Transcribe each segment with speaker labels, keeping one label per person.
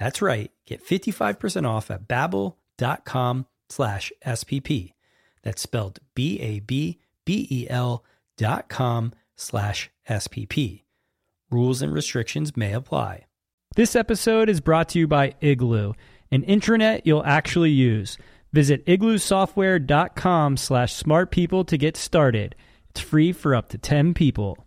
Speaker 1: That's right. Get 55% off at babbel.com slash SPP. That's spelled B-A-B-B-E-L dot com slash SPP. Rules and restrictions may apply.
Speaker 2: This episode is brought to you by Igloo, an intranet you'll actually use. Visit igloosoftware.com slash smart people to get started. It's free for up to 10 people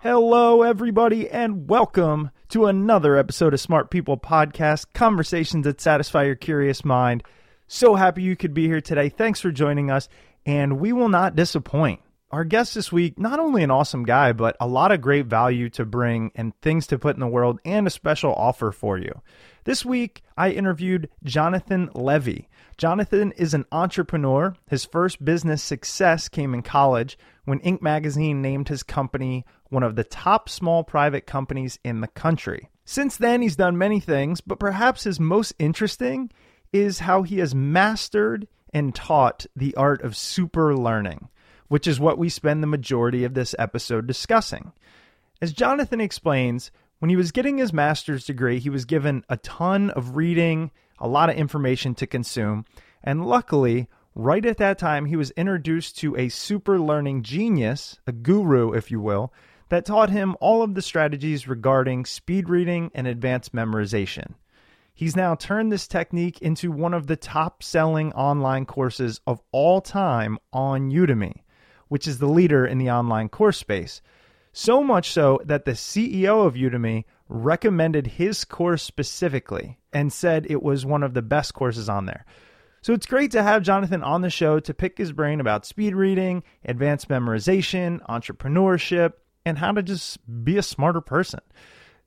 Speaker 3: Hello, everybody, and welcome to another episode of Smart People Podcast Conversations that Satisfy Your Curious Mind. So happy you could be here today. Thanks for joining us, and we will not disappoint. Our guest this week, not only an awesome guy, but a lot of great value to bring and things to put in the world, and a special offer for you. This week, I interviewed Jonathan Levi. Jonathan is an entrepreneur. His first business success came in college when Inc. magazine named his company one of the top small private companies in the country. Since then, he's done many things, but perhaps his most interesting is how he has mastered and taught the art of super learning, which is what we spend the majority of this episode discussing. As Jonathan explains, when he was getting his master's degree, he was given a ton of reading, a lot of information to consume. And luckily, right at that time, he was introduced to a super learning genius, a guru, if you will, that taught him all of the strategies regarding speed reading and advanced memorization. He's now turned this technique into one of the top selling online courses of all time on Udemy, which is the leader in the online course space. So much so that the CEO of Udemy recommended his course specifically and said it was one of the best courses on there. So it's great to have Jonathan on the show to pick his brain about speed reading, advanced memorization, entrepreneurship, and how to just be a smarter person.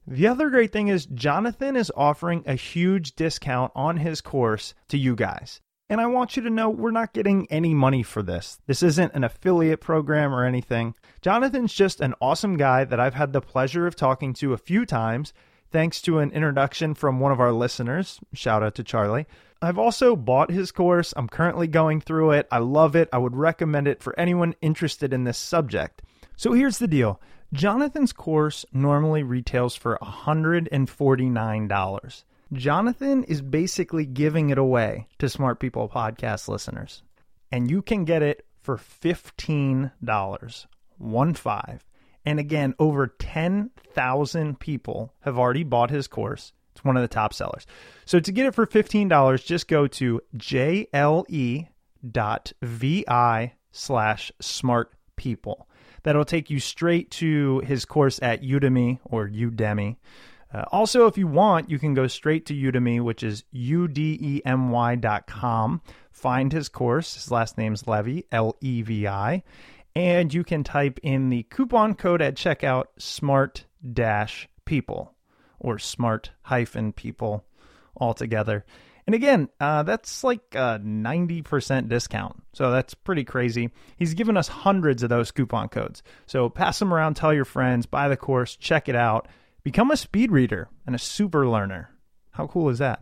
Speaker 3: The other great thing is Jonathan is offering a huge discount on his course to you guys. And I want you to know we're not getting any money for this. This isn't an affiliate program or anything. Jonathan's just an awesome guy that I've had the pleasure of talking to a few times, thanks to an introduction from one of our listeners. Shout out to Charlie. I've also bought his course. I'm currently going through it. I love it. I would recommend it for anyone interested in this subject. So here's the deal Jonathan's course normally retails for $149. Jonathan is basically giving it away to Smart People podcast listeners. And you can get it for $15. One five. And again, over 10,000 people have already bought his course. It's one of the top sellers. So to get it for $15, just go to jle.vi slash smart people. That'll take you straight to his course at Udemy or Udemy. Uh, also, if you want, you can go straight to Udemy, which is udemy.com. Find his course. His last name's Levi, L E V I. And you can type in the coupon code at checkout, SMART dash people or smart hyphen people altogether. And again, uh, that's like a 90% discount. So that's pretty crazy. He's given us hundreds of those coupon codes. So pass them around, tell your friends, buy the course, check it out. Become a speed reader and a super learner. How cool is that?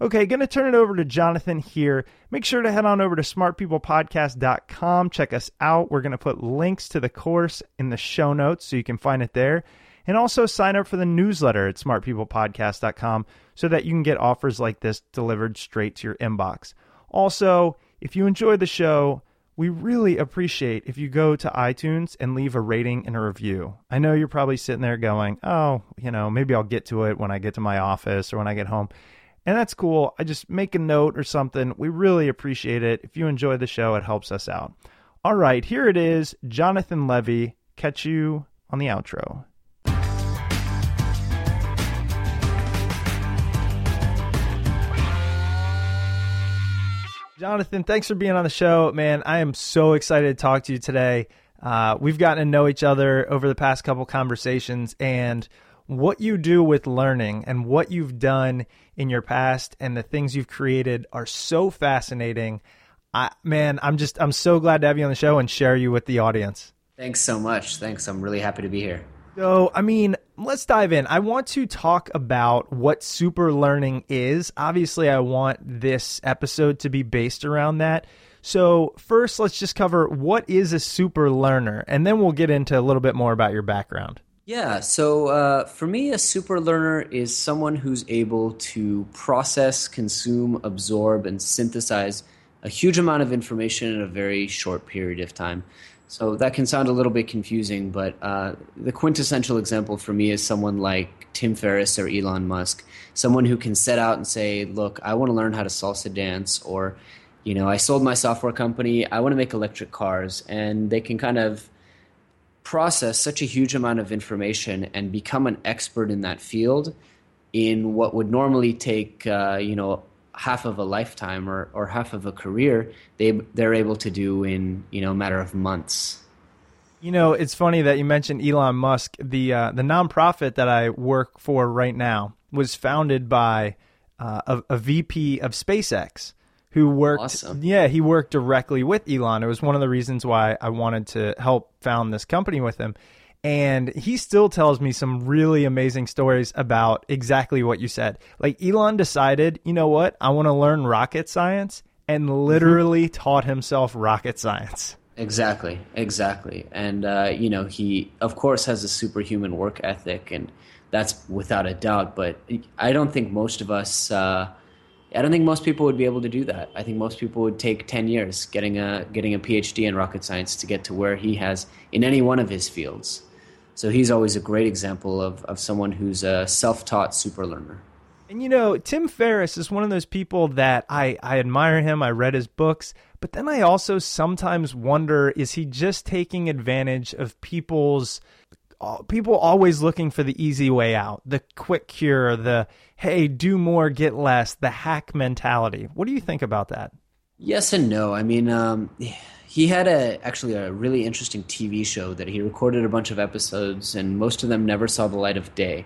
Speaker 3: Okay, going to turn it over to Jonathan here. Make sure to head on over to smartpeoplepodcast.com. Check us out. We're going to put links to the course in the show notes so you can find it there. And also sign up for the newsletter at smartpeoplepodcast.com so that you can get offers like this delivered straight to your inbox. Also, if you enjoy the show, we really appreciate if you go to iTunes and leave a rating and a review. I know you're probably sitting there going, oh, you know, maybe I'll get to it when I get to my office or when I get home. And that's cool. I just make a note or something. We really appreciate it. If you enjoy the show, it helps us out. All right, here it is Jonathan Levi. Catch you on the outro. Jonathan, thanks for being on the show, man. I am so excited to talk to you today. Uh, we've gotten to know each other over the past couple conversations, and what you do with learning and what you've done in your past and the things you've created are so fascinating. I, man, I'm just I'm so glad to have you on the show and share you with the audience.
Speaker 4: Thanks so much. Thanks. I'm really happy to be here.
Speaker 3: So, I mean, let's dive in. I want to talk about what super learning is. Obviously, I want this episode to be based around that. So, first, let's just cover what is a super learner, and then we'll get into a little bit more about your background.
Speaker 4: Yeah, so uh, for me, a super learner is someone who's able to process, consume, absorb, and synthesize a huge amount of information in a very short period of time. So that can sound a little bit confusing, but uh, the quintessential example for me is someone like Tim Ferriss or Elon Musk, someone who can set out and say, "Look, I want to learn how to salsa dance," or, you know, I sold my software company, I want to make electric cars, and they can kind of process such a huge amount of information and become an expert in that field in what would normally take, uh, you know, half of a lifetime or, or half of a career they they're able to do in you know a matter of months.
Speaker 3: You know it's funny that you mentioned Elon Musk. The uh, the nonprofit that I work for right now was founded by uh, a, a, VP of SpaceX who worked
Speaker 4: awesome.
Speaker 3: yeah he worked directly with Elon. It was one of the reasons why I wanted to help found this company with him and he still tells me some really amazing stories about exactly what you said. Like Elon decided, you know what? I want to learn rocket science and literally mm-hmm. taught himself rocket science.
Speaker 4: Exactly, exactly. And, uh, you know, he, of course, has a superhuman work ethic, and that's without a doubt. But I don't think most of us, uh, I don't think most people would be able to do that. I think most people would take 10 years getting a, getting a PhD in rocket science to get to where he has in any one of his fields. So he's always a great example of, of someone who's a self taught super learner.
Speaker 3: And you know, Tim Ferriss is one of those people that I, I admire him. I read his books, but then I also sometimes wonder is he just taking advantage of people's uh, people always looking for the easy way out, the quick cure, the hey, do more, get less, the hack mentality. What do you think about that?
Speaker 4: Yes and no. I mean, um, he had a actually a really interesting TV show that he recorded a bunch of episodes, and most of them never saw the light of day.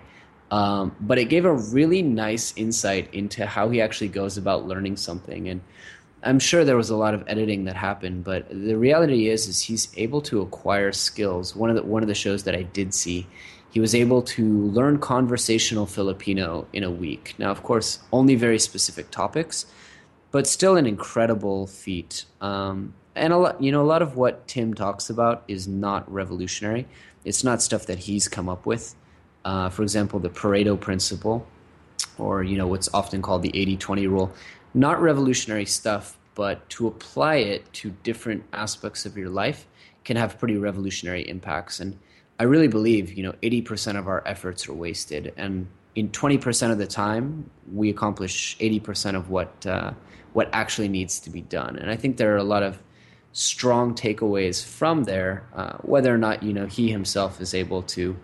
Speaker 4: Um, but it gave a really nice insight into how he actually goes about learning something. And I'm sure there was a lot of editing that happened, but the reality is, is he's able to acquire skills. One of the one of the shows that I did see, he was able to learn conversational Filipino in a week. Now, of course, only very specific topics, but still an incredible feat. Um, and a lot, you know, a lot of what Tim talks about is not revolutionary. It's not stuff that he's come up with. Uh, for example, the Pareto principle, or you know, what's often called the 80-20 rule. Not revolutionary stuff, but to apply it to different aspects of your life can have pretty revolutionary impacts. And I really believe, you know, 80% of our efforts are wasted, and in 20% of the time, we accomplish 80% of what uh, what actually needs to be done. And I think there are a lot of strong takeaways from there, uh, whether or not you know he himself is able to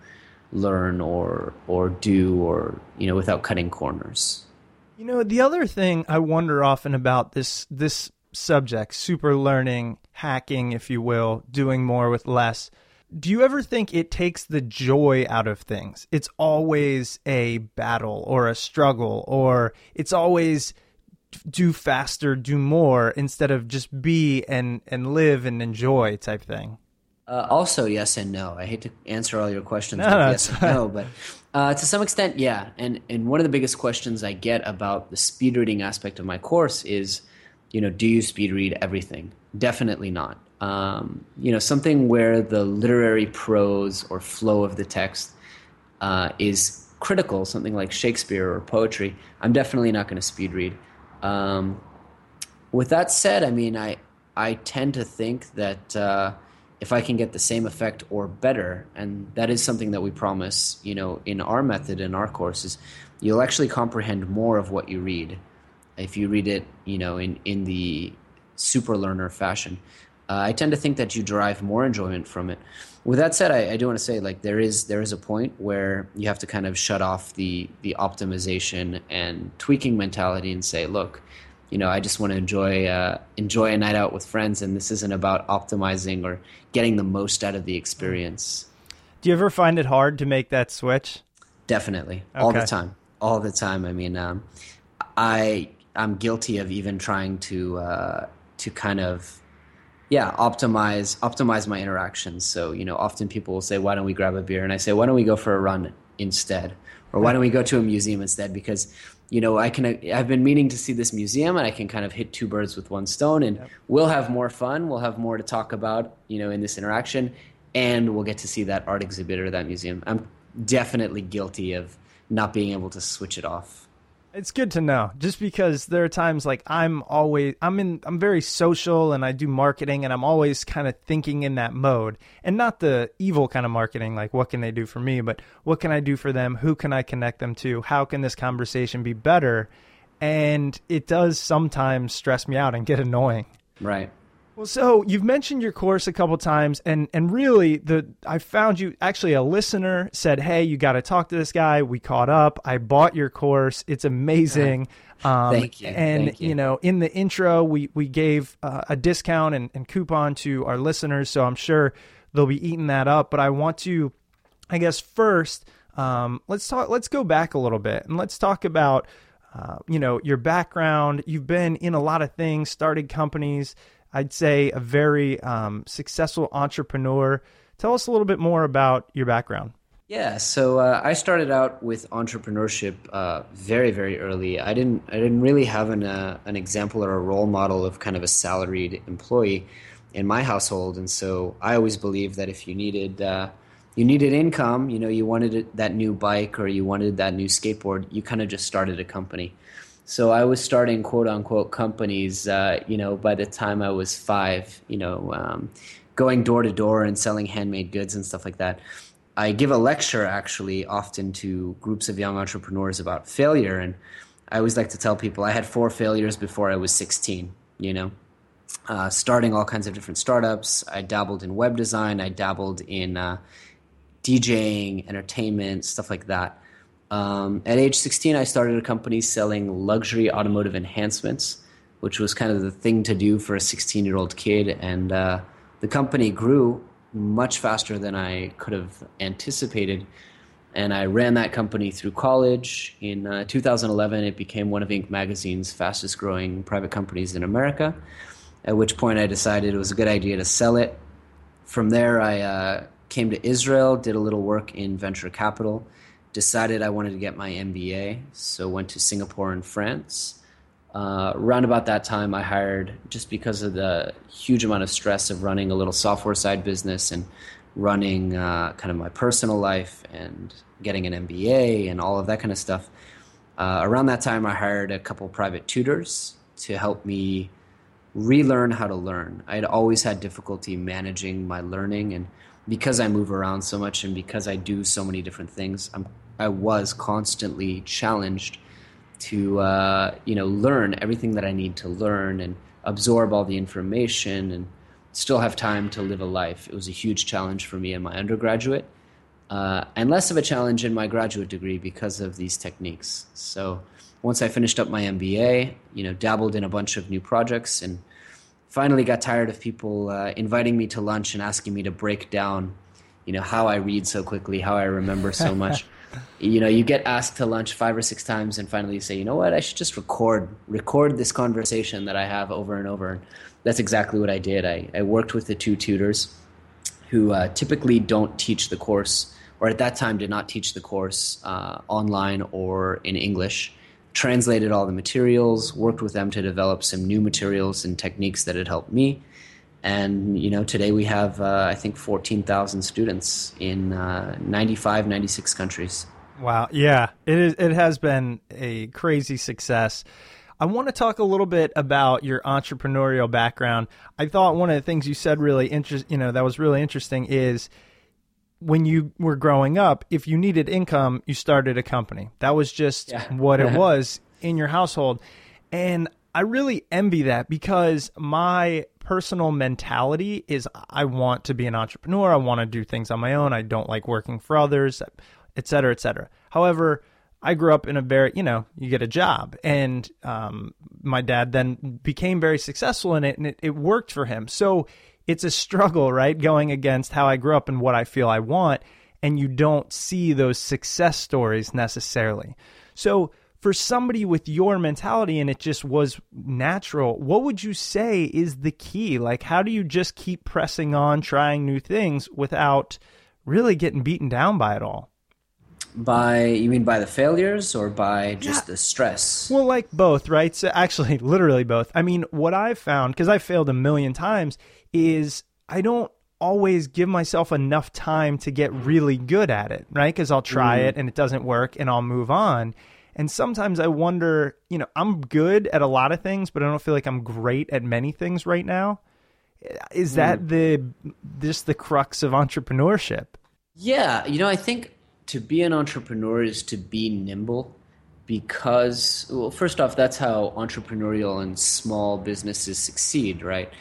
Speaker 4: learn or or do or you know without cutting corners.
Speaker 3: You know, the other thing I wonder often about this this subject, super learning, hacking, if you will, doing more with less. do you ever think it takes the joy out of things? It's always a battle or a struggle, or it's always do faster, do more instead of just be and and live and enjoy type thing.
Speaker 4: Uh, also, yes and no. I hate to answer all your questions
Speaker 3: No,
Speaker 4: yes and no, but uh, to some extent, yeah. And and one of the biggest questions I get about the speed reading aspect of my course is, you know, do you speed read everything? Definitely not. Um, you know, something where the literary prose or flow of the text uh, is critical, something like Shakespeare or poetry. I'm definitely not going to speed read. Um, with that said, I mean, I I tend to think that uh, if I can get the same effect or better, and that is something that we promise, you know, in our method in our courses, you'll actually comprehend more of what you read if you read it, you know, in in the super learner fashion. Uh, I tend to think that you derive more enjoyment from it. With that said, I, I do want to say like there is there is a point where you have to kind of shut off the the optimization and tweaking mentality and say, look, you know, I just want to enjoy uh, enjoy a night out with friends, and this isn't about optimizing or getting the most out of the experience.
Speaker 3: Do you ever find it hard to make that switch?
Speaker 4: Definitely, all the time, all the time. I mean, um, I I'm guilty of even trying to uh, to kind of yeah optimize optimize my interactions. So you know, often people will say, "Why don't we grab a beer?" And I say, "Why don't we go for a run instead?" Or why don't we go to a museum instead? Because you know, I can. I've been meaning to see this museum, and I can kind of hit two birds with one stone. And we'll have more fun. We'll have more to talk about, you know, in this interaction, and we'll get to see that art exhibit or that museum. I'm definitely guilty of not being able to switch it off.
Speaker 3: It's good to know, just because there are times like I'm always I'm in I'm very social and I do marketing and I'm always kind of thinking in that mode and not the evil kind of marketing like what can they do for me, but what can I do for them? Who can I connect them to? How can this conversation be better? And it does sometimes stress me out and get annoying.
Speaker 4: Right.
Speaker 3: Well, so you've mentioned your course a couple times, and and really, the I found you actually a listener said, "Hey, you got to talk to this guy." We caught up. I bought your course. It's amazing. Um,
Speaker 4: Thank you.
Speaker 3: And
Speaker 4: Thank you.
Speaker 3: know, in the intro, we we gave uh, a discount and, and coupon to our listeners, so I'm sure they'll be eating that up. But I want to, I guess, first, um, let's talk. Let's go back a little bit and let's talk about. Uh, you know your background. You've been in a lot of things, started companies. I'd say a very um, successful entrepreneur. Tell us a little bit more about your background.
Speaker 4: Yeah, so uh, I started out with entrepreneurship uh, very, very early. I didn't, I didn't really have an uh, an example or a role model of kind of a salaried employee in my household, and so I always believed that if you needed, uh, you needed income, you know, you wanted that new bike or you wanted that new skateboard, you kind of just started a company. So I was starting quote unquote companies, uh, you know, by the time I was five, you know, um, going door to door and selling handmade goods and stuff like that. I give a lecture actually often to groups of young entrepreneurs about failure. And I always like to tell people I had four failures before I was 16, you know, uh, starting all kinds of different startups. I dabbled in web design, I dabbled in uh, DJing, entertainment, stuff like that. Um, at age 16, I started a company selling luxury automotive enhancements, which was kind of the thing to do for a 16 year old kid. And uh, the company grew much faster than I could have anticipated. And I ran that company through college. In uh, 2011, it became one of Inc. magazine's fastest growing private companies in America, at which point I decided it was a good idea to sell it. From there, I uh, came to Israel, did a little work in venture capital, decided I wanted to get my MBA, so went to Singapore and France. Uh, around about that time, I hired just because of the huge amount of stress of running a little software side business and running uh, kind of my personal life and getting an MBA and all of that kind of stuff. Uh, around that time, I hired a couple private tutors to help me relearn how to learn. I had always had difficulty managing my learning, and because I move around so much and because I do so many different things, I'm, I was constantly challenged to uh, you know learn everything that I need to learn and absorb all the information and still have time to live a life. It was a huge challenge for me in my undergraduate, uh, and less of a challenge in my graduate degree because of these techniques. So once I finished up my MBA, you know, dabbled in a bunch of new projects and finally got tired of people uh, inviting me to lunch and asking me to break down you know how I read so quickly, how I remember so much. you know, you get asked to lunch five or six times, and finally you say, you know what, I should just record record this conversation that I have over and over. And that's exactly what I did. I, I worked with the two tutors who uh, typically don't teach the course, or at that time did not teach the course uh, online or in English. Translated all the materials, worked with them to develop some new materials and techniques that had helped me. And you know, today we have uh, I think fourteen thousand students in uh, 95, 96 countries.
Speaker 3: Wow, yeah, it is. It has been a crazy success. I want to talk a little bit about your entrepreneurial background. I thought one of the things you said really interest, you know, that was really interesting is when you were growing up, if you needed income, you started a company. That was just
Speaker 4: Yeah.
Speaker 3: what it was in your household. And I really envy that because my personal mentality is I want to be an entrepreneur. I want to do things on my own. I don't like working for others, et cetera, et cetera. However, I grew up in a very, you know, you get a job. And um, my dad then became very successful in it and it, it worked for him. So it's a struggle, right? Going against how I grew up and what I feel I want. And you don't see those success stories necessarily. So for somebody with your mentality and it just was natural, what would you say is the key? Like, how do you just keep pressing on, trying new things without really getting beaten down by it all?
Speaker 4: By you mean by the failures or by just the stress?
Speaker 3: Well, like both, right? So actually, literally both. I mean, what I've found, because I failed a million times, is I don't always give myself enough time to get really good at it, right? Because I'll try mm. it and it doesn't work and I'll move on. And sometimes I wonder, you know, I'm good at a lot of things, but I don't feel like I'm great at many things right now. Is that the just the crux of entrepreneurship?
Speaker 4: Yeah, you know, I think to be an entrepreneur is to be nimble because, well, first off, that's how entrepreneurial and small businesses succeed, right?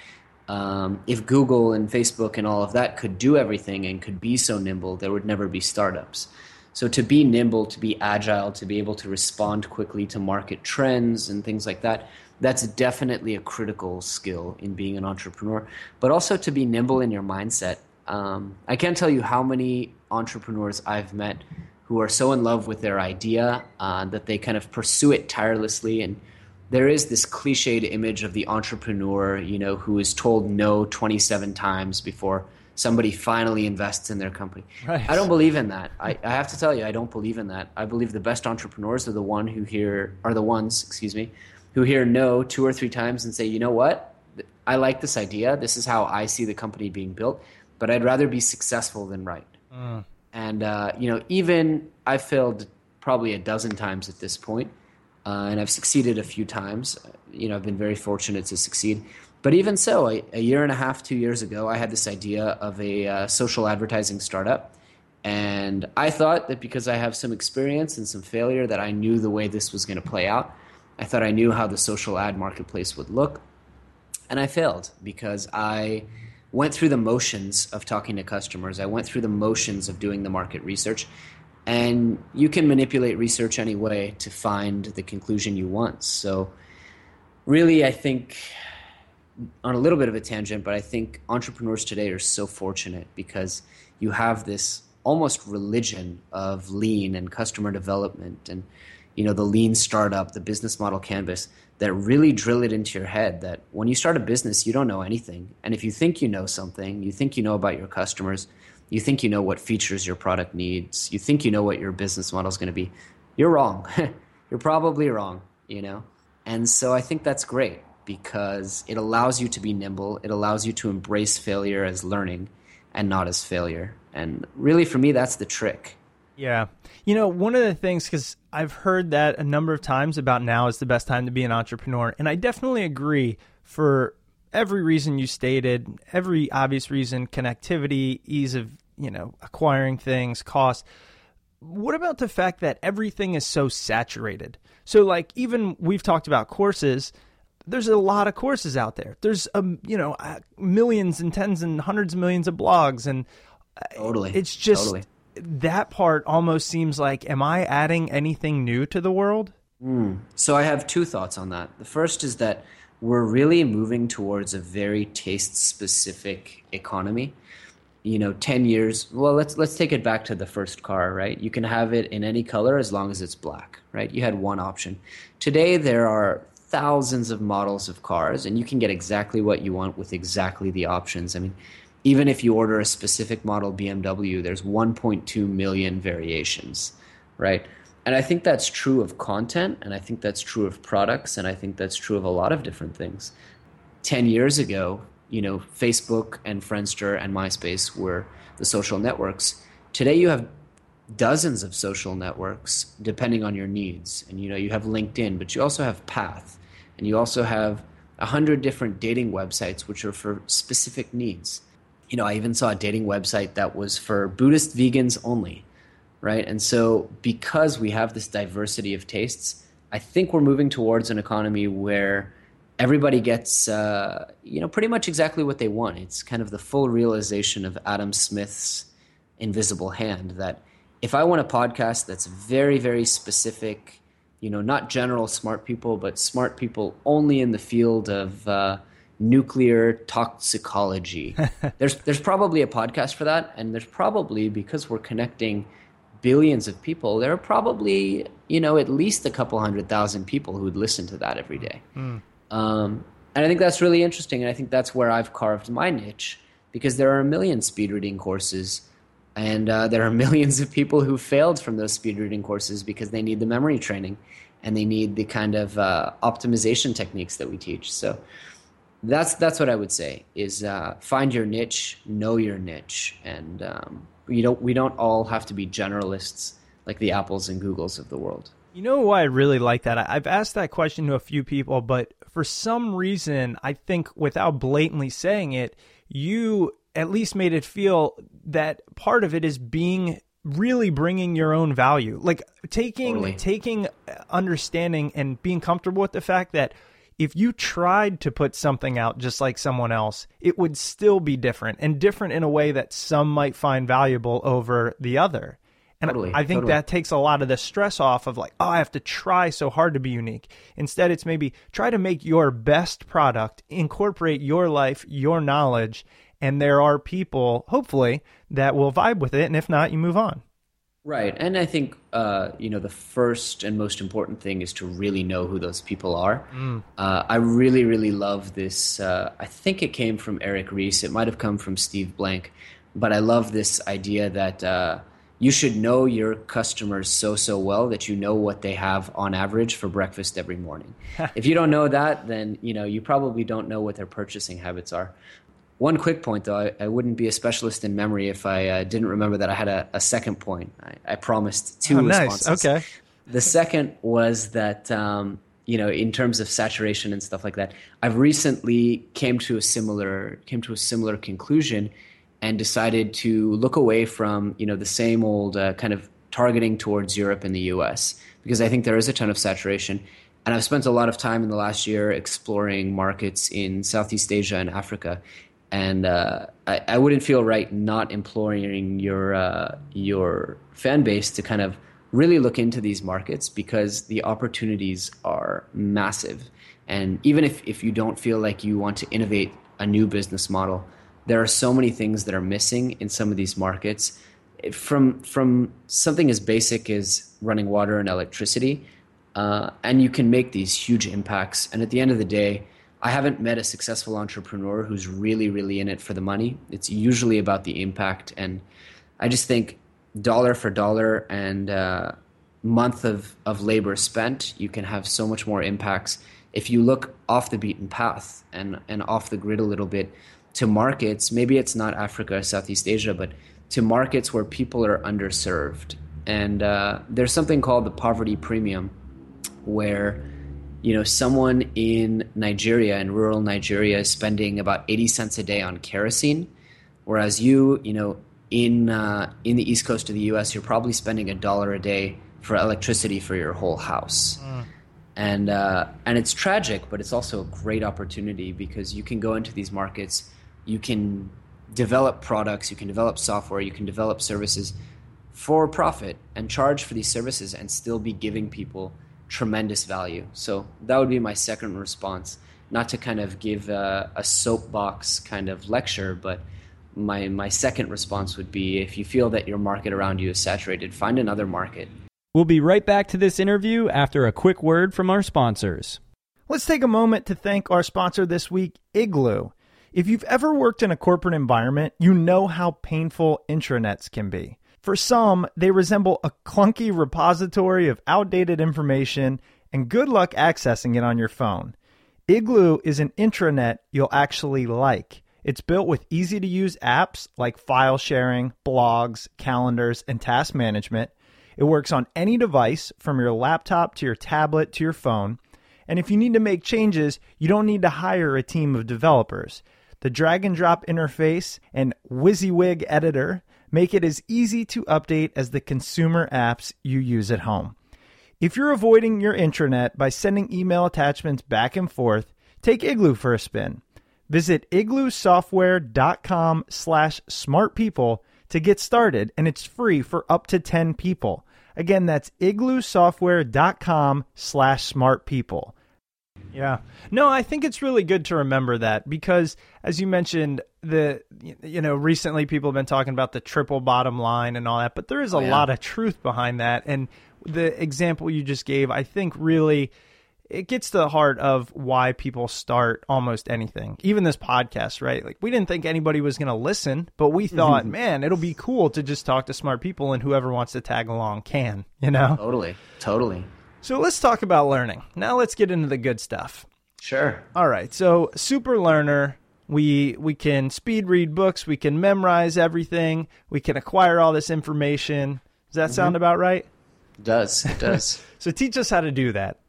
Speaker 4: Um, if Google and Facebook and all of that could do everything and could be so nimble, there would never be startups. So to be nimble, to be agile, to be able to respond quickly to market trends and things like that, that's definitely a critical skill in being an entrepreneur. But also to be nimble in your mindset. Um, I can't tell you how many entrepreneurs I've met who are so in love with their idea uh, that they kind of pursue it tirelessly and there is this cliched image of the entrepreneur, you know, who is told no 27 times before somebody finally invests in their company.
Speaker 3: Right.
Speaker 4: I don't believe in that. I, I have to tell you, I don't believe in that. I believe the best entrepreneurs are the one who hear are the ones, excuse me, who hear no two or three times and say, you know what, I like this idea. This is how I see the company being built, but I'd rather be successful than right. And uh, you know, even I've failed probably a dozen times at this point, uh, and I've succeeded a few times. You know, I've been very fortunate to succeed. But even so, a, a year and a half, two years ago, I had this idea of a uh, social advertising startup, and I thought that because I have some experience and some failure, that I knew the way this was going to play out. I thought I knew how the social ad marketplace would look, and I failed because I went through the motions of talking to customers. I went through the motions of doing the market research. And you can manipulate research any way to find the conclusion you want. So, really, I think, on a little bit of a tangent, but I think entrepreneurs today are so fortunate because you have this almost religion of lean and customer development and you know the lean startup the business model canvas that really drill it into your head that when you start a business you don't know anything. And if you think you know something you think you know about your customers you think you know what features your product needs you think you know what your business model is going to be you're wrong. You're probably wrong you know? And so i think that's great because it allows you to be nimble it allows you to embrace failure as learning and not as failure and really for me that's the trick
Speaker 3: Yeah. You know, one of the things, because I've heard that a number of times about now is the best time to be an entrepreneur. And I definitely agree for every reason you stated, every obvious reason connectivity, ease of, you know, acquiring things, cost. What about the fact that everything is so saturated? So, like, even we've talked about courses. There's a lot of courses out there. There's um, you know, uh, millions and tens and hundreds of millions of blogs, and
Speaker 4: totally
Speaker 3: it's just
Speaker 4: totally.
Speaker 3: that part almost seems like am i adding anything new to the world
Speaker 4: So I have two thoughts on that. The first is that we're really moving towards a very taste specific economy. you know 10 years well let's let's take it back to the first car right you can have it in any color as long as it's black right you had one option today there are thousands of models of cars and you can get exactly what you want with exactly the options i mean even if you order a specific model BMW there's 1.2 million variations right and i think that's true of content and i think that's true of products and i think that's true of a lot of different things 10 years ago you know, Facebook and Friendster and MySpace were the social networks. Today you have dozens of social networks depending on your needs. And you know, you have LinkedIn, but you also have Path, and you also have a hundred different dating websites which are for specific needs. You know, I even saw a dating website that was for Buddhist vegans only, right? And so because we have this diversity of tastes, I think we're moving towards an economy where everybody gets uh, you know pretty much exactly what they want. It's kind of the full realization of Adam Smith's invisible hand that if I want a podcast that's very very specific, you know, not general smart people, but smart people only in the field of uh, nuclear toxicology. there's there's probably a podcast for that, and there's probably because we're connecting billions of people, there are probably you know at least a couple hundred thousand people who would listen to that every day. Mm. Um, and I think that's really interesting. And I think that's where I've carved my niche because there are a million speed reading courses. And uh, there are millions of people who failed from those speed reading courses because they need the memory training and they need the kind of uh, optimization techniques that we teach. So that's that's what I would say is uh, find your niche, know your niche, and um, you don't we don't all have to be generalists like the Apples and Googles of the world.
Speaker 3: You know why I really like that? I've asked that question to a few people, but for some reason, I think without blatantly saying it, you at least made it feel that part of it is being really bringing your own value. Like taking totally. taking uh, understanding and being comfortable with the fact that if you tried to put something out just like someone else, it would still be different and different in a way that some might find valuable over the other. And totally, I think totally. that takes a lot of the stress off of like, oh, I have to try so hard to be unique. Instead, it's maybe try to make your best product, incorporate your life, your knowledge, and there are people, hopefully, that will vibe with it. And if not, you move on.
Speaker 4: Right. And I think, uh, you know, the first and most important thing is to really know who those people are. Mm. Uh, I really, really love this. Uh, I think it came from Eric Ries. It might have come from Steve Blank. But I love this idea that uh, you should know your customers so so well that you know what they have on average for breakfast every morning. if you don't know that, then you know you probably don't know what their purchasing habits are. One quick point, though, I, I wouldn't be a specialist in memory if I uh, didn't remember that I had a, a second point. I, I promised two oh, responses.
Speaker 3: Nice. Okay.
Speaker 4: The second was that um, you know, in terms of saturation and stuff like that, I've recently came to a similar came to a similar conclusion and decided to look away from you know the same old uh, kind of targeting towards Europe and the U.S. because I think there is a ton of saturation. And I've spent a lot of time in the last year exploring markets in Southeast Asia and Africa, and uh, I, I, wouldn't feel right not imploring your uh, your fan base to kind of really look into these markets because the opportunities are massive. And even if, if you don't feel like you want to innovate a new business model, there are so many things that are missing in some of these markets from from something as basic as running water and electricity uh, and you can make these huge impacts and at the end of the day i haven't met a successful entrepreneur who's really really in it for the money. It's usually about the impact. And i just think dollar for dollar and uh, month of, of labor spent you can have so much more impacts. If you look off the beaten path and, and off the grid a little bit to markets, maybe it's not Africa, or Southeast Asia, but to markets where people are underserved. And uh, there's something called the poverty premium, where you know someone in Nigeria, in rural Nigeria, is spending about 80 cents a day on kerosene, whereas you, you know, in uh, in the east coast of the U.S., you're probably spending a dollar a day for electricity for your whole house. Mm and uh, and it's tragic, but it's also a great opportunity because you can go into these markets you can develop products, you can develop software, you can develop services for profit and charge for these services and still be giving people tremendous value. So that would be my second response. Not to kind of give a, a soapbox kind of lecture, but my my second response would be if you feel that your market around you is saturated, find another market.
Speaker 2: We'll be right back to this interview after a quick word from our sponsors.
Speaker 3: Let's take a moment to thank our sponsor this week, Igloo. If you've ever worked in a corporate environment, you know how painful intranets can be. For some, they resemble a clunky repository of outdated information, and good luck accessing it on your phone. Igloo is an intranet you'll actually like. It's built with easy to use apps like file sharing, blogs, calendars, and task management. It works on any device from your laptop to your tablet to your phone. And if you need to make changes, you don't need to hire a team of developers. The drag and drop interface and WYSIWYG editor make it as easy to update as the consumer apps you use at home. If you're avoiding your intranet by sending email attachments back and forth, take Igloo for a spin. Visit igloosoftware.com slash smartpeople to get started, and it's free for up to 10 people. Again, that's igloosoftware.com slash smartpeople. Yeah. No, I think it's really good to remember that because as you mentioned the you know recently people have been talking about the triple bottom line and all that, but there is a
Speaker 4: Oh, yeah.
Speaker 3: lot of truth behind that and the example you just gave I think really it gets to the heart of why people start almost anything. Even this podcast, right? Like we didn't think anybody was going to listen, but we mm-hmm. thought, man, it'll be cool to just talk to smart people and whoever wants to tag along can, you know.
Speaker 4: Totally, totally.
Speaker 3: So let's talk about learning. Now let's get into the good stuff.
Speaker 4: Sure.
Speaker 3: All right. So super learner, we we can speed read books, we can memorize everything, we can acquire all this information. Does that mm-hmm. sound about right?
Speaker 4: It does. It does.
Speaker 3: So teach us how to do that.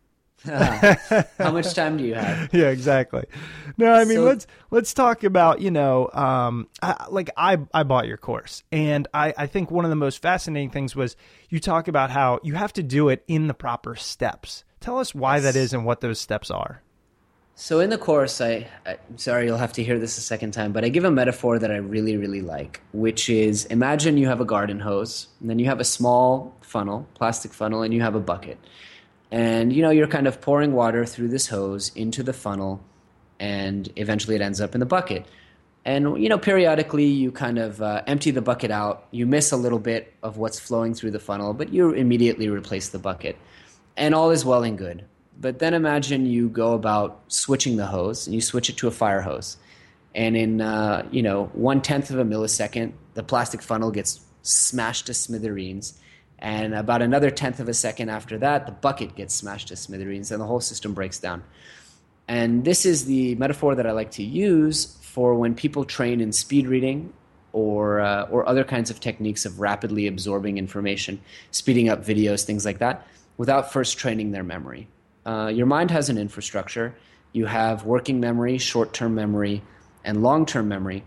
Speaker 4: How much time do you have?
Speaker 3: yeah, exactly. No, I mean
Speaker 4: So-
Speaker 3: let's let's talk about you know, um, I, like I I bought your course, and I I think one of the most fascinating things was you talk about how you have to do it in the proper steps. Tell us why that is and what those steps are.
Speaker 4: So in the course, I, I'm sorry you'll have to hear this a second time, but I give a metaphor that I really, really like, which is imagine you have a garden hose, and then you have a small funnel, plastic funnel, and you have a bucket. And you know, you're kind of pouring water through this hose into the funnel, and eventually it ends up in the bucket. And you know, periodically you kind of uh, empty the bucket out. You miss a little bit of what's flowing through the funnel, but you immediately replace the bucket, and all is well and good. But then imagine you go about switching the hose, and you switch it to a fire hose, and in uh, you know one tenth of a millisecond, the plastic funnel gets smashed to smithereens, and about another tenth of a second after that, the bucket gets smashed to smithereens, and the whole system breaks down. And this is the metaphor that I like to use for when people train in speed reading or, uh, or other kinds of techniques of rapidly absorbing information, speeding up videos, things like that, without first training their memory. Uh, your mind has an infrastructure. You have working memory, short term memory, and long term memory.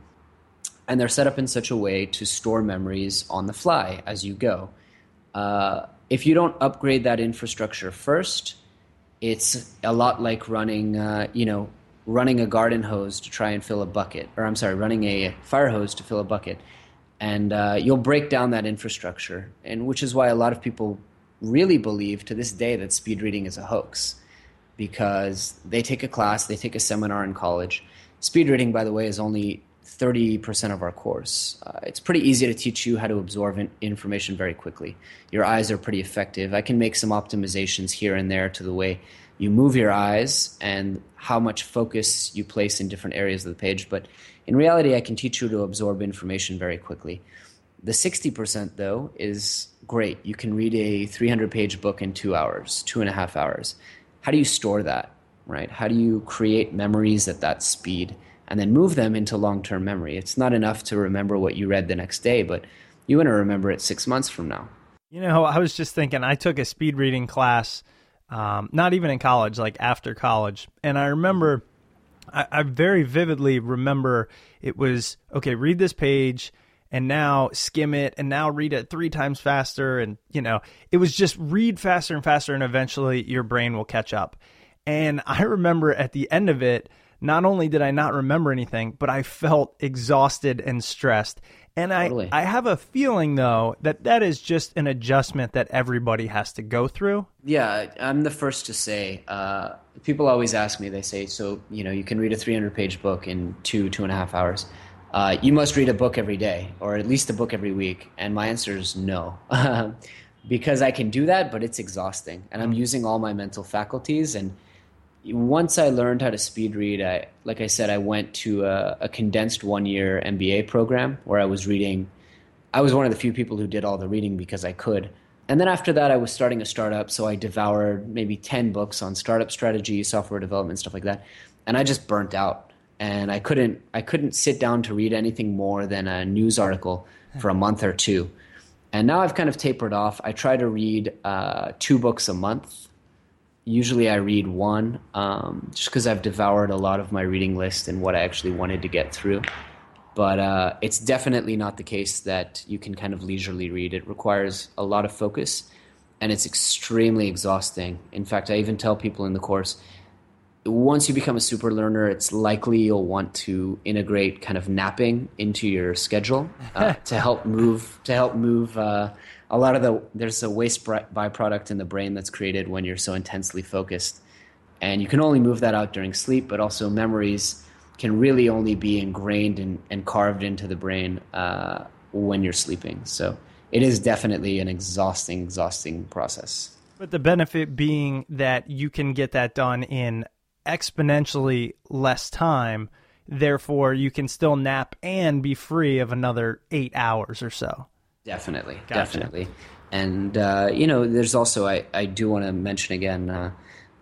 Speaker 4: And they're set up in such a way to store memories on the fly as you go. Uh, if you don't upgrade that infrastructure first, it's a lot like running, uh, you know, running a garden hose to try and fill a bucket, or I'm sorry, running a fire hose to fill a bucket, and uh, you'll break down that infrastructure, and which is why a lot of people really believe to this day that speed reading is a hoax, because they take a class, they take a seminar in college. Speed reading, by the way, is only 30% of our course. Uh, it's pretty easy to teach you how to absorb in- information very quickly. Your eyes are pretty effective. I can make some optimizations here and there to the way you move your eyes and how much focus you place in different areas of the page, but in reality, I can teach you to absorb information very quickly. The 60%, though, is great. You can read a 300 page book in two hours, two and a half hours. How do you store that, right? How do you create memories at that speed and then move them into long term memory? It's not enough to remember what you read the next day, but you want to remember it six months from now.
Speaker 3: You know, I was just thinking, I took a speed reading class, um, not even in college, like after college. And I remember, I, I very vividly remember it was okay, read this page and now skim it and now read it three times faster. And, you know, it was just read faster and faster, and eventually your brain will catch up. And I remember at the end of it, not only did I not remember anything, but I felt exhausted and stressed. And I,
Speaker 4: Totally.
Speaker 3: I have a feeling though that that is just an adjustment that everybody has to go through.
Speaker 4: Yeah, I'm the first to say. Uh, people always ask me. They say, "So, you know, you can read a 300 page book in two, two and a half hours." uh, you must read a book every day or at least a book every week. And my answer is no. because I can do that, but it's exhausting. And I'm using all my mental faculties. And once I learned how to speed read, I, like I said, I went to a, a condensed one year MBA program where I was reading. I was one of the few people who did all the reading because I could. And then after that, I was starting a startup. So I devoured maybe 10 books on startup strategy, software development, stuff like that. And I just burnt out and I couldn't I couldn't sit down to read anything more than a news article for a month or two. And now I've kind of tapered off. I try to read uh, two books a month. Usually I read one, um, just because I've devoured a lot of my reading list and what I actually wanted to get through. But uh, it's definitely not the case that you can kind of leisurely read. It requires a lot of focus, and it's extremely exhausting. In fact, I even tell people in the course once you become a super learner, it's likely you'll want to integrate kind of napping into your schedule uh, to help move to help move uh, a lot of the there's a waste byproduct in the brain that's created when you're so intensely focused, and you can only move that out during sleep. But also memories can really only be ingrained and, and carved into the brain uh, when you're sleeping. So it is definitely an exhausting, exhausting process.
Speaker 3: But the benefit being that you can get that done in exponentially less time. Therefore, you can still nap and be free of another eight hours or so.
Speaker 4: Definitely, gotcha. definitely. And uh, you know, there's also I, I do want to mention again. Uh,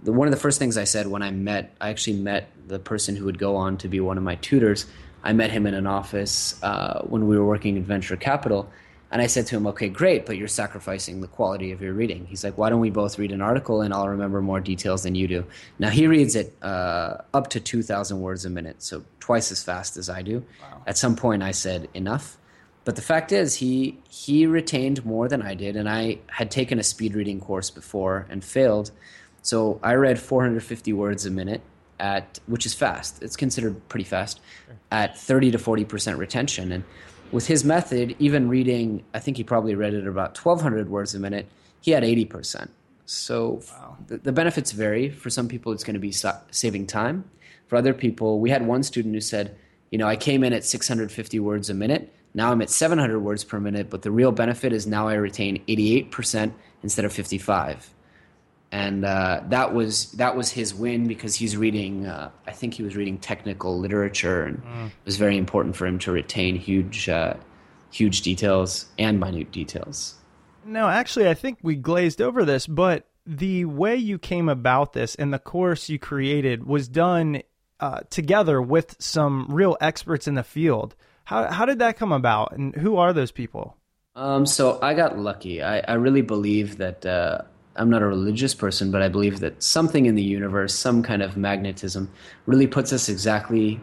Speaker 4: the, one of the first things I said when I met, I actually met the person who would go on to be one of my tutors. I met him in an office uh, when we were working in venture capital, and I said to him, okay, great, but you're sacrificing the quality of your reading. He's like, why don't we both read an article and I'll remember more details than you do? Now, he reads it uh, up to 2,000 words a minute, so twice as fast as I do. Wow. At some point, I said, enough. But the fact is, he, he retained more than I did, and I had taken a speed reading course before and failed. So I read 450 words a minute at, which is fast. It's considered pretty fast, at 30 to 40% retention. And with his method, even reading, I think he probably read it at about 1,200 words a minute, he had 80%. So wow. the, the, benefits vary. For some people, it's going to be sa- saving time. For other people, we had one student who said, you know, I came in at 650 words a minute. Now I'm at 700 words per minute, but the real benefit is now I retain 88% instead of 55 and uh, that was that was his win because he's reading. Uh, I think he was reading technical literature, and mm. it was very important for him to retain huge, uh, huge details and minute details.
Speaker 3: No, actually, I think we glazed over this, but the way you came about this and the course you created was done uh, together with some real experts in the field. How how did that come about, and who are those people?
Speaker 4: Um, so I got lucky. I, I really believe that uh, I'm not a religious person, but I believe that something in the universe, some kind of magnetism, really puts us exactly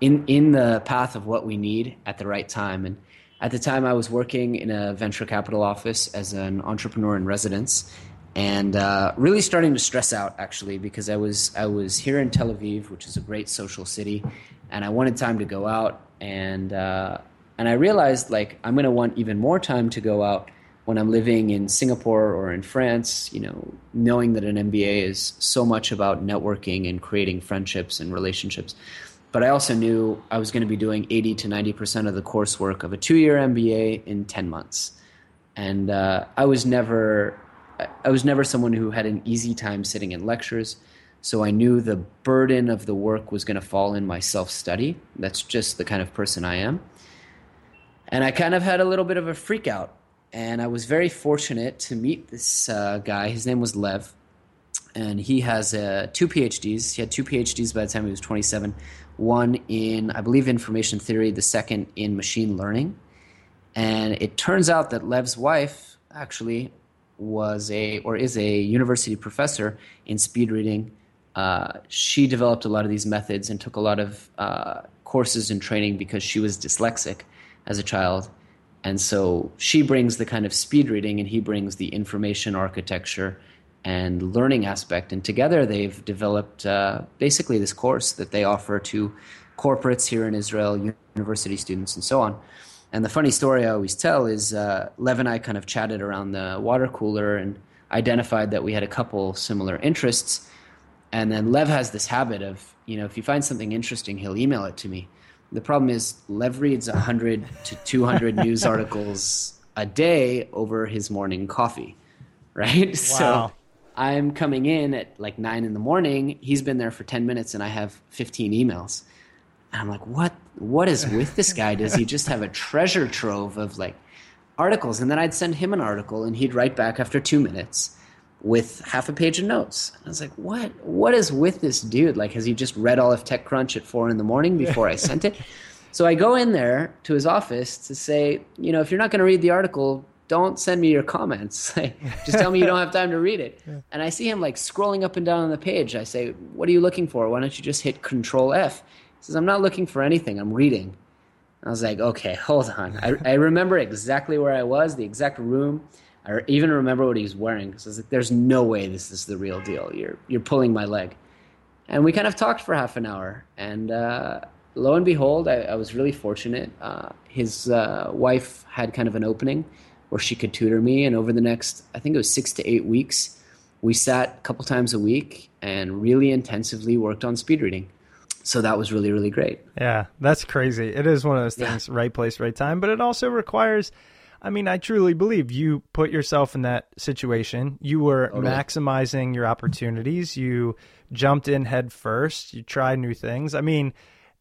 Speaker 4: in in the path of what we need at the right time. And at the time, I was working in a venture capital office as an entrepreneur in residence, and uh, really starting to stress out actually because I was I was here in Tel Aviv, which is a great social city, and I wanted time to go out and uh, and I realized like I'm going to want even more time to go out when I'm living in Singapore or in France, you know, knowing that an MBA is so much about networking and creating friendships and relationships. But I also knew I was going to be doing 80 to 90% of the coursework of a two year MBA in 10 months. And uh, I was never. I was never someone who had an easy time sitting in lectures, so I knew the burden of the work was going to fall in my self study. That's just the kind of person I am. And I kind of had a little bit of a freak out and I was very fortunate to meet this uh, guy. His name was Lev, and he has uh, two PhDs. He had two PhDs by the time he was 27. One in, I believe, information theory. The second in machine learning. And it turns out that Lev's wife actually was a or is a university professor in speed reading. Uh, she developed a lot of these methods and took a lot of uh, courses and training because she was dyslexic as a child and so she brings the kind of speed reading, and he brings the information architecture and learning aspect. And together they've developed uh, basically this course that they offer to corporates here in Israel, university students, and so on. And the funny story I always tell is uh, Lev and I kind of chatted around the water cooler and identified that we had a couple similar interests. And then Lev has this habit of, you know, if he finds something interesting, he'll email it to me. The problem is Lev reads 100 to 200 news articles a day over his morning coffee, right?
Speaker 3: Wow.
Speaker 4: So I'm coming in at like nine in the morning. He's been there for 10 minutes and I have 15 emails. And I'm like, what, what is with this guy? Does he just have a treasure trove of like articles? And then I'd send him an article and he'd write back after two minutes with half a page of notes. And I was like, what, what is with this dude? Like, has he just read all of TechCrunch at four in the morning before I sent it? So I go in there to his office to say, you know, if you're not going to read the article, don't send me your comments. Just tell me you don't have time to read it. And I see him like scrolling up and down on the page. I say, What are you looking for? Why don't you just hit Control F? He says, I'm not looking for anything. I'm reading. I was like, Okay, hold on. I, I remember exactly where I was, the exact room. I even remember what he was wearing. So I was like, There's no way this is the real deal. You're, you're pulling my leg. And we kind of talked for half an hour. And, uh, lo and behold, I, I was really fortunate. Uh, his uh, wife had kind of an opening where she could tutor me, and over the next, I think it was six to eight weeks, we sat a couple times a week and really intensively worked on speed reading. So that was really, really great.
Speaker 3: Yeah, that's crazy. It is one of those things, right place, right time, but it also requires. I mean, I truly believe you put yourself in that situation. You were
Speaker 4: Totally.
Speaker 3: maximizing your opportunities. You jumped in head first. You tried new things. I mean,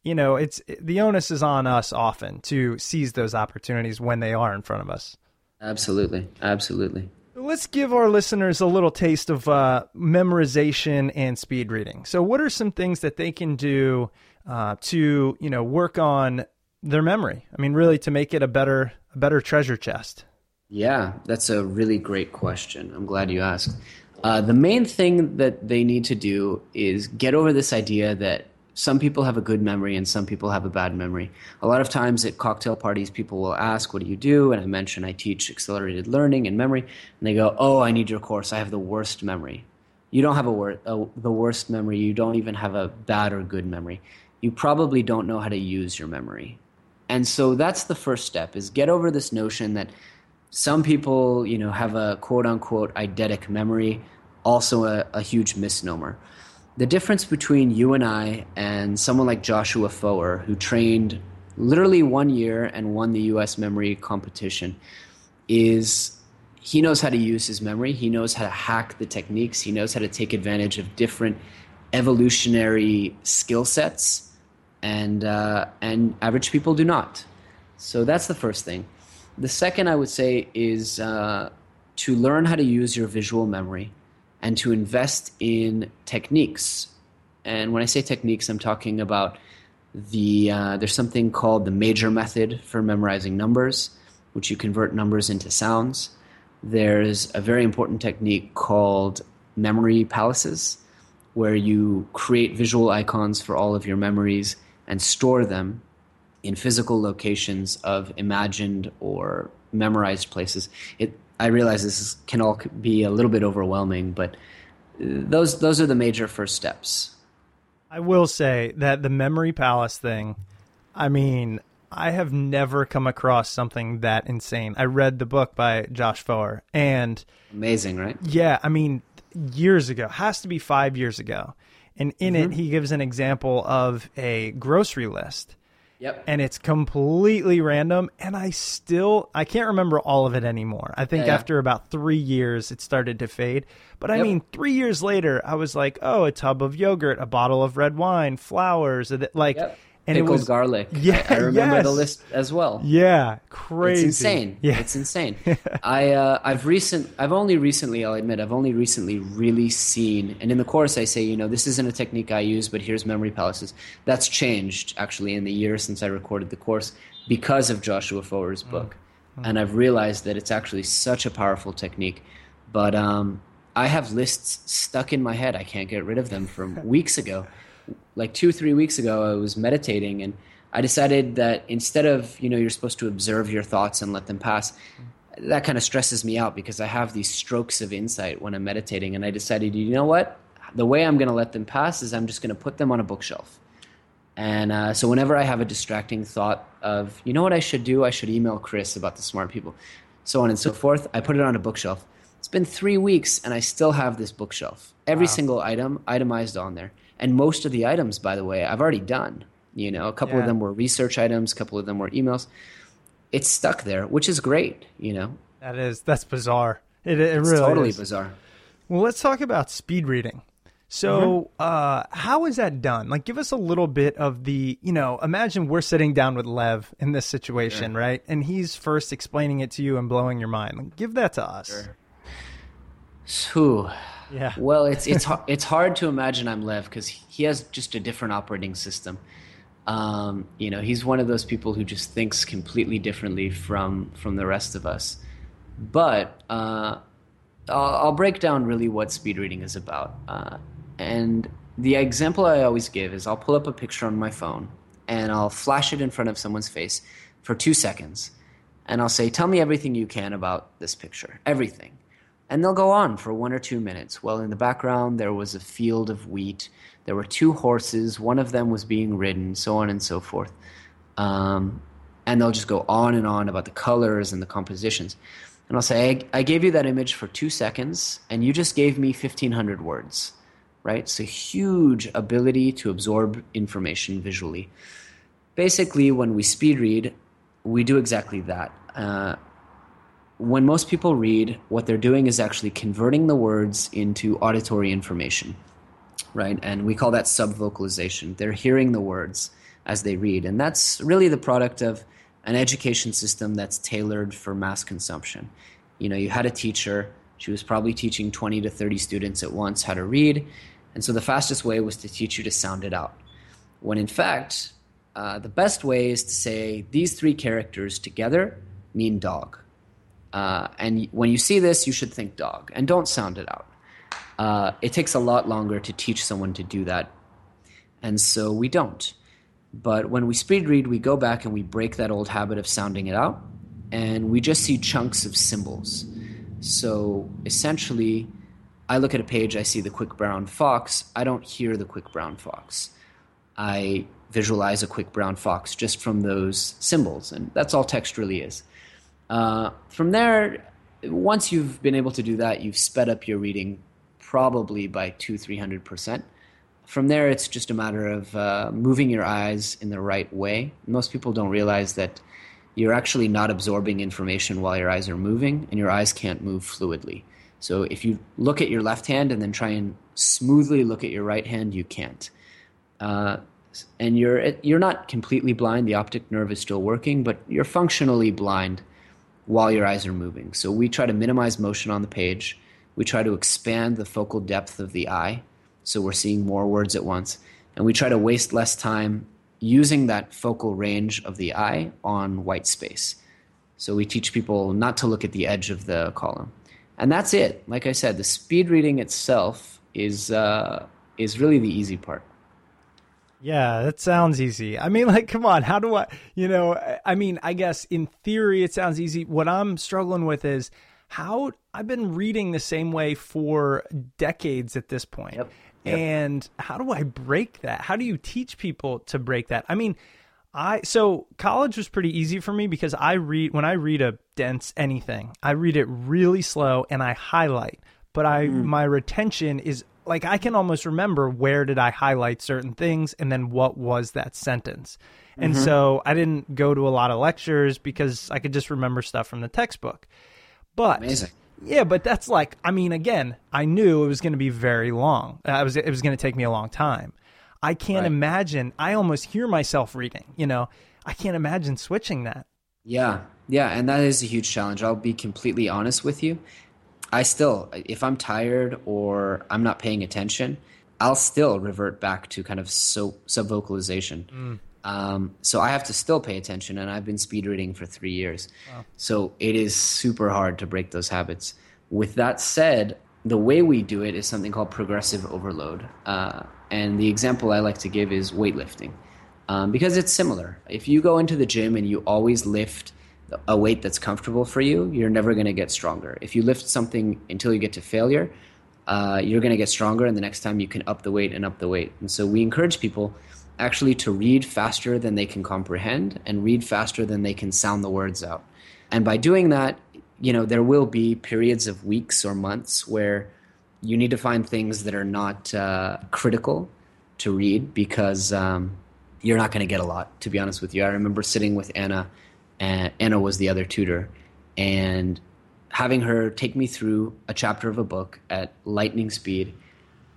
Speaker 3: you know, it's the onus is on us often to seize those opportunities when they are in front of us.
Speaker 4: Absolutely, absolutely.
Speaker 3: Let's give our listeners a little taste of uh, memorization and speed reading. So, what are some things that they can do uh, to, you know, work on their memory? I mean, really, to make it a better, a better treasure chest.
Speaker 4: Yeah, that's a really great question. I'm glad you asked. Uh, the main thing that they need to do is get over this idea that some people have a good memory and some people have a bad memory. A lot of times at cocktail parties, people will ask, What do you do? And I mention I teach accelerated learning and memory. And they go, Oh, I need your course. I have the worst memory. You don't have a, wor- a the worst memory. You don't even have a bad or good memory. You probably don't know how to use your memory. And so that's the first step is get over this notion that some people, you know, have a quote unquote eidetic memory, also a, a huge misnomer. The difference between you and I and someone like Joshua Foer, who trained literally one year and won the US memory competition, is he knows how to use his memory. He knows how to hack the techniques. He knows how to take advantage of different evolutionary skill sets, and uh, and average people do not. So that's the first thing. The second I would say is uh, to learn how to use your visual memory and to invest in techniques. And when I say techniques, I'm talking about the uh, there's something called the major method for memorizing numbers, which you convert numbers into sounds. There's a very important technique called memory palaces, where you create visual icons for all of your memories and store them in physical locations of imagined or memorized places. It, I realize this is, can all be a little bit overwhelming, but uh, those those are the major first steps.
Speaker 3: I will say that the memory palace thing, I mean, I have never come across something that insane. I read the book by Josh Foer and
Speaker 4: Amazing, right?
Speaker 3: yeah, I mean, years ago, has to be 5 years ago. And in it mm-hmm. he gives an example of a grocery list
Speaker 4: Yep.
Speaker 3: and it's completely random and i still i can't remember all of it anymore i think
Speaker 4: Yeah, yeah.
Speaker 3: after about three years it started to fade but i
Speaker 4: Yep.
Speaker 3: mean three years later i was like oh a tub of yogurt a bottle of red wine flowers like
Speaker 4: Yep.
Speaker 3: And
Speaker 4: Pickled
Speaker 3: it was
Speaker 4: garlic.
Speaker 3: Yeah,
Speaker 4: I, I remember the list as well.
Speaker 3: yeah crazy
Speaker 4: It's insane.
Speaker 3: yeah
Speaker 4: It's insane. I uh, I've recent I've only recently I'll admit I've only recently really seen and in the course I say you know this isn't a technique I use but here's memory palaces. That's changed actually in the year since I recorded the course because of Joshua Foer's book, and I've realized that it's actually such a powerful technique. But um, I have lists stuck in my head. I can't get rid of them from weeks ago like two three weeks ago i was meditating and i decided that instead of you know you're supposed to observe your thoughts and let them pass that kind of stresses me out because i have these strokes of insight when i'm meditating and i decided you know what? The way i'm going to let them pass is i'm just going to put them on a bookshelf. And uh, so whenever i have a distracting thought of you know what i should do? I should email chris about the smart people. So on and so forth. I put it on a bookshelf. It's been three weeks and i still have this bookshelf. Every single item itemized on there and most of the items by the way i've already done You know, a couple
Speaker 3: Yeah.
Speaker 4: of them were research items, a couple of them were emails. It's stuck there, which is great. You know,
Speaker 3: That is that's bizarre. It it
Speaker 4: it's
Speaker 3: really
Speaker 4: totally
Speaker 3: is.
Speaker 4: bizarre.
Speaker 3: Well, let's talk about speed reading. So, uh, how is that done? Like, give us a little bit of the, you know, imagine we're sitting down with Lev in this situation, right? And he's first explaining it to you and blowing your mind. Like, give that to us.
Speaker 4: Whew.
Speaker 3: Yeah.
Speaker 4: Well, it's it's it's hard to imagine I'm Lev because he has just a different operating system. Um, you know, he's one of those people who just thinks completely differently from from the rest of us. But uh, I'll, I'll break down really what speed reading is about. Uh, and the example I always give is I'll pull up a picture on my phone and I'll flash it in front of someone's face for two seconds, and I'll say, "Tell me everything you can about this picture, everything." And they'll go on for one or two minutes. Well, in the background, there was a field of wheat. There were two horses. One of them was being ridden, so on and so forth. Um, and they'll just go on and on about the colors and the compositions. And I'll say, I, I gave you that image for two seconds, and you just gave me 1,500 words, right? So, huge ability to absorb information visually. Basically, when we speed read, we do exactly that. Uh, when most people read, what they're doing is actually converting the words into auditory information, right? And we call that subvocalization. They're hearing the words as they read. And that's really the product of an education system that's tailored for mass consumption. You know, you had a teacher, she was probably teaching 20 to 30 students at once how to read. And so the fastest way was to teach you to sound it out. When in fact, uh, the best way is to say these three characters together mean dog. Uh, and when you see this, you should think dog and don't sound it out. Uh, it takes a lot longer to teach someone to do that. And so we don't. But when we speed read, we go back and we break that old habit of sounding it out. And we just see chunks of symbols. So essentially, I look at a page, I see the quick brown fox. I don't hear the quick brown fox. I visualize a quick brown fox just from those symbols. And that's all text really is. Uh, from there, once you've been able to do that, you've sped up your reading probably by two, three hundred percent. From there, it's just a matter of uh, moving your eyes in the right way. Most people don't realize that you're actually not absorbing information while your eyes are moving, and your eyes can't move fluidly. So if you look at your left hand and then try and smoothly look at your right hand, you can't. Uh, and you're you're not completely blind. The optic nerve is still working, but you're functionally blind while your eyes are moving. So we try to minimize motion on the page. We try to expand the focal depth of the eye, so we're seeing more words at once, and we try to waste less time using that focal range of the eye on white space. So we teach people not to look at the edge of the column, and that's it. Like I said, the speed reading itself is uh, is really the easy part.
Speaker 3: Yeah, that sounds easy. I mean, like, come on, how do I, you know, I- mean, I guess in theory it sounds easy. What I'm struggling with is how I've been reading the same way for decades at this point.
Speaker 4: Yep. Yep.
Speaker 3: And how do I break that? How do you teach people to break that? I mean, I so college was pretty easy for me because I read when I read a dense anything, I read it really slow and I highlight. But I mm. my retention is like I can almost remember where did I highlight certain things and then what was that sentence. And so I didn't go to a lot of lectures because I could just remember stuff from the textbook. But
Speaker 4: Amazing.
Speaker 3: yeah, but that's like I mean, again, I knew it was going to be very long. Uh, I was it was going to take me a long time. I can't
Speaker 4: Right.
Speaker 3: imagine. I almost hear myself reading. You know, I can't imagine switching that.
Speaker 4: Yeah, yeah, and that is a huge challenge. I'll be completely honest with you. I still, if I'm tired or I'm not paying attention, I'll still revert back to kind of so, subvocalization. Um, so I have to still pay attention, and I've been speed reading for three years. So it is super hard to break those habits. With that said, the way we do it is something called progressive overload. Uh, and the example I like to give is weightlifting um, because it's similar. If you go into the gym and you always lift a weight that's comfortable for you, you're never going to get stronger. If you lift something until you get to failure, uh, you're going to get stronger, and the next time you can up the weight and up the weight. And so we encourage people actually to read faster than they can comprehend and read faster than they can sound the words out. And by doing that, you know, there will be periods of weeks or months where you need to find things that are not uh, critical to read because um, you're not going to get a lot, to be honest with you. I remember sitting with Anna, and Anna was the other tutor, and having her take me through a chapter of a book at lightning speed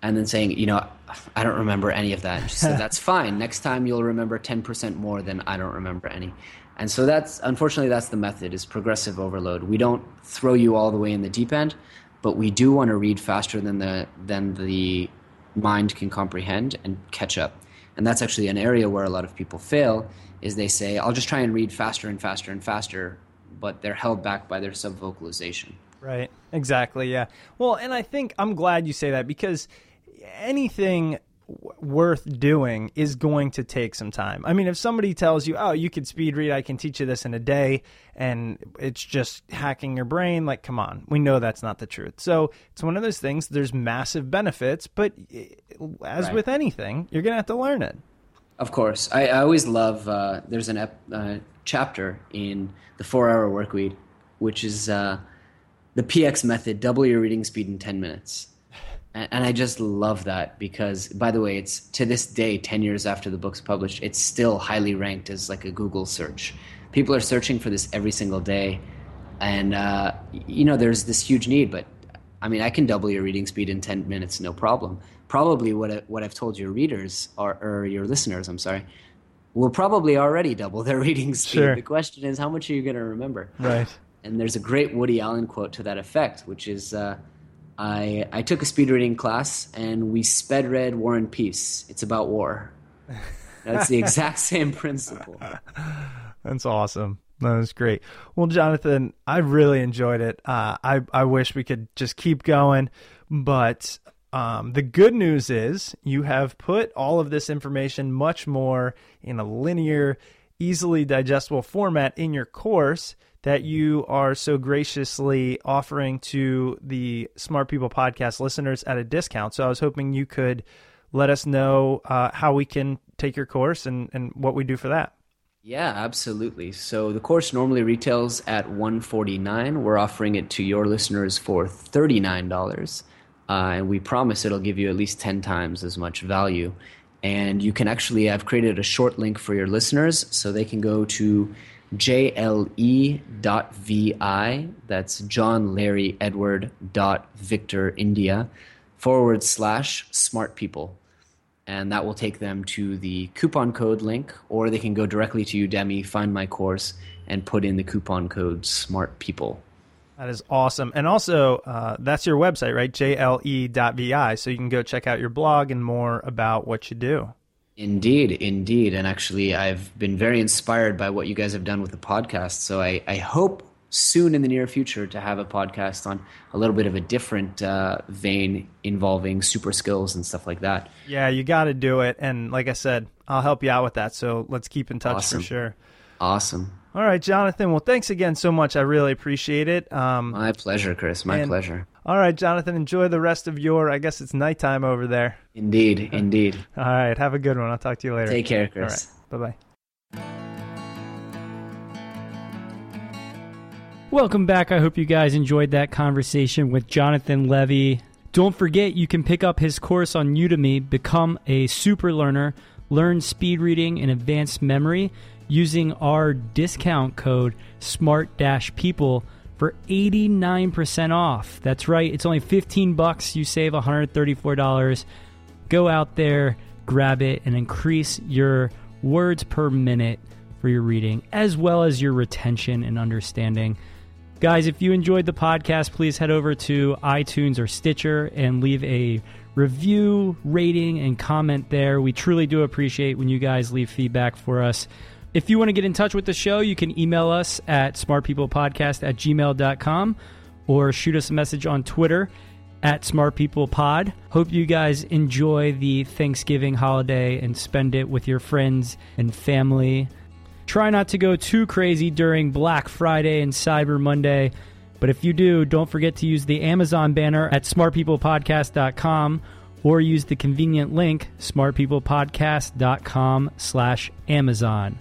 Speaker 4: and then saying, you know, I don't remember any of that. And she said, that's fine. Next time you'll remember 10% more than I don't remember any. And so that's, unfortunately, that's the method is progressive overload. We don't throw you all the way in the deep end, but we do want to read faster than the, than the mind can comprehend and catch up. And that's actually an area where a lot of people fail is they say, I'll just try and read faster and faster and faster, but they're held back by their subvocalization.
Speaker 3: Right. Exactly. Yeah. Well, and I think I'm glad you say that because anything w- worth doing is going to take some time. I mean, if somebody tells you, "Oh, you could speed read, I can teach you this in a day," and it's just hacking your brain, like, come on, we know that's not the truth. So it's one of those things. There's massive benefits, but eh, as
Speaker 4: Right.
Speaker 3: with anything, you're gonna have to learn it.
Speaker 4: Of course, I, I always love. Uh, there's an ep, uh, chapter in the Four Hour Work Week, which is uh, the PX method: double your reading speed in ten minutes. And, and I just love that because, by the way, it's to this day, ten years after the book's published, it's still highly ranked as like a Google search. People are searching for this every single day, and uh, you know, there's this huge need. But I mean, I can double your reading speed in 10 minutes, no problem. Probably what, I, what I've told your readers, or, or your listeners, I'm sorry, will probably already double their reading speed.
Speaker 3: Sure.
Speaker 4: The question is, how much are you going to remember?
Speaker 3: Right.
Speaker 4: And there's a great Woody Allen quote to that effect, which is uh, I, I took a speed reading class and we sped read War and Peace. It's about war. That's the exact same principle.
Speaker 3: That's awesome. That was great. Well, Jonathan, I really enjoyed it. Uh, I I wish we could just keep going, but um, the good news is you have put all of this information much more in a linear, easily digestible format in your course that you are so graciously offering to the Smart People Podcast listeners at a discount. So I was hoping you could let us know uh, how we can take your course and, and what we do for that.
Speaker 4: Yeah, absolutely. So the course normally retails at 149. We're offering it to your listeners for $39. Uh, and we promise it'll give you at least 10 times as much value. And you can actually, I've created a short link for your listeners so they can go to jle.vi. That's John Larry Edward dot Victor India forward slash smart people and that will take them to the coupon code link, or they can go directly to Udemy, find my course, and put in the coupon code SMART PEOPLE.
Speaker 3: That is awesome. And also, uh, that's your website, right? jle.vi. So you can go check out your blog and more about what you do.
Speaker 4: Indeed, indeed. And actually, I've been very inspired by what you guys have done with the podcast. So I, I hope soon in the near future to have a podcast on a little bit of a different uh, vein involving super skills and stuff like that.
Speaker 3: Yeah, you got to do it. And like I said, I'll help you out with that. So let's keep in touch
Speaker 4: Awesome.
Speaker 3: for sure.
Speaker 4: Awesome.
Speaker 3: All right, Jonathan. Well, thanks again so much. I really appreciate it. Um,
Speaker 4: My pleasure, Chris. My
Speaker 3: And-
Speaker 4: pleasure.
Speaker 3: all right, Jonathan. Enjoy the rest of your. I guess it's nighttime over there.
Speaker 4: Indeed, indeed.
Speaker 3: All right. Have a good one. I'll talk to you later.
Speaker 4: Take care, Chris.
Speaker 3: right. Bye bye.
Speaker 1: Welcome back. I hope you guys enjoyed that conversation with Jonathan Levi. Don't forget, you can pick up his course on Udemy, Become a Super Learner, Learn Speed Reading and Advanced Memory using our discount code SMART People for 89% off. That's right, it's only 15 bucks. You save $134. Go out there, grab it, and increase your words per minute for your reading, as well as your retention and understanding. Guys, if you enjoyed the podcast, please head over to iTunes or Stitcher and leave a review, rating, and comment there. We truly do appreciate when you guys leave feedback for us. If you want to get in touch with the show, you can email us at smartpeoplepodcast at gmail.com or shoot us a message on Twitter at smartpeoplepod. Hope you guys enjoy the Thanksgiving holiday and spend it with your friends and family. Try not to go too crazy during Black Friday and Cyber Monday. But if you do, don't forget to use the Amazon banner at smartpeoplepodcast.com or use the convenient link smartpeoplepodcast.com slash Amazon.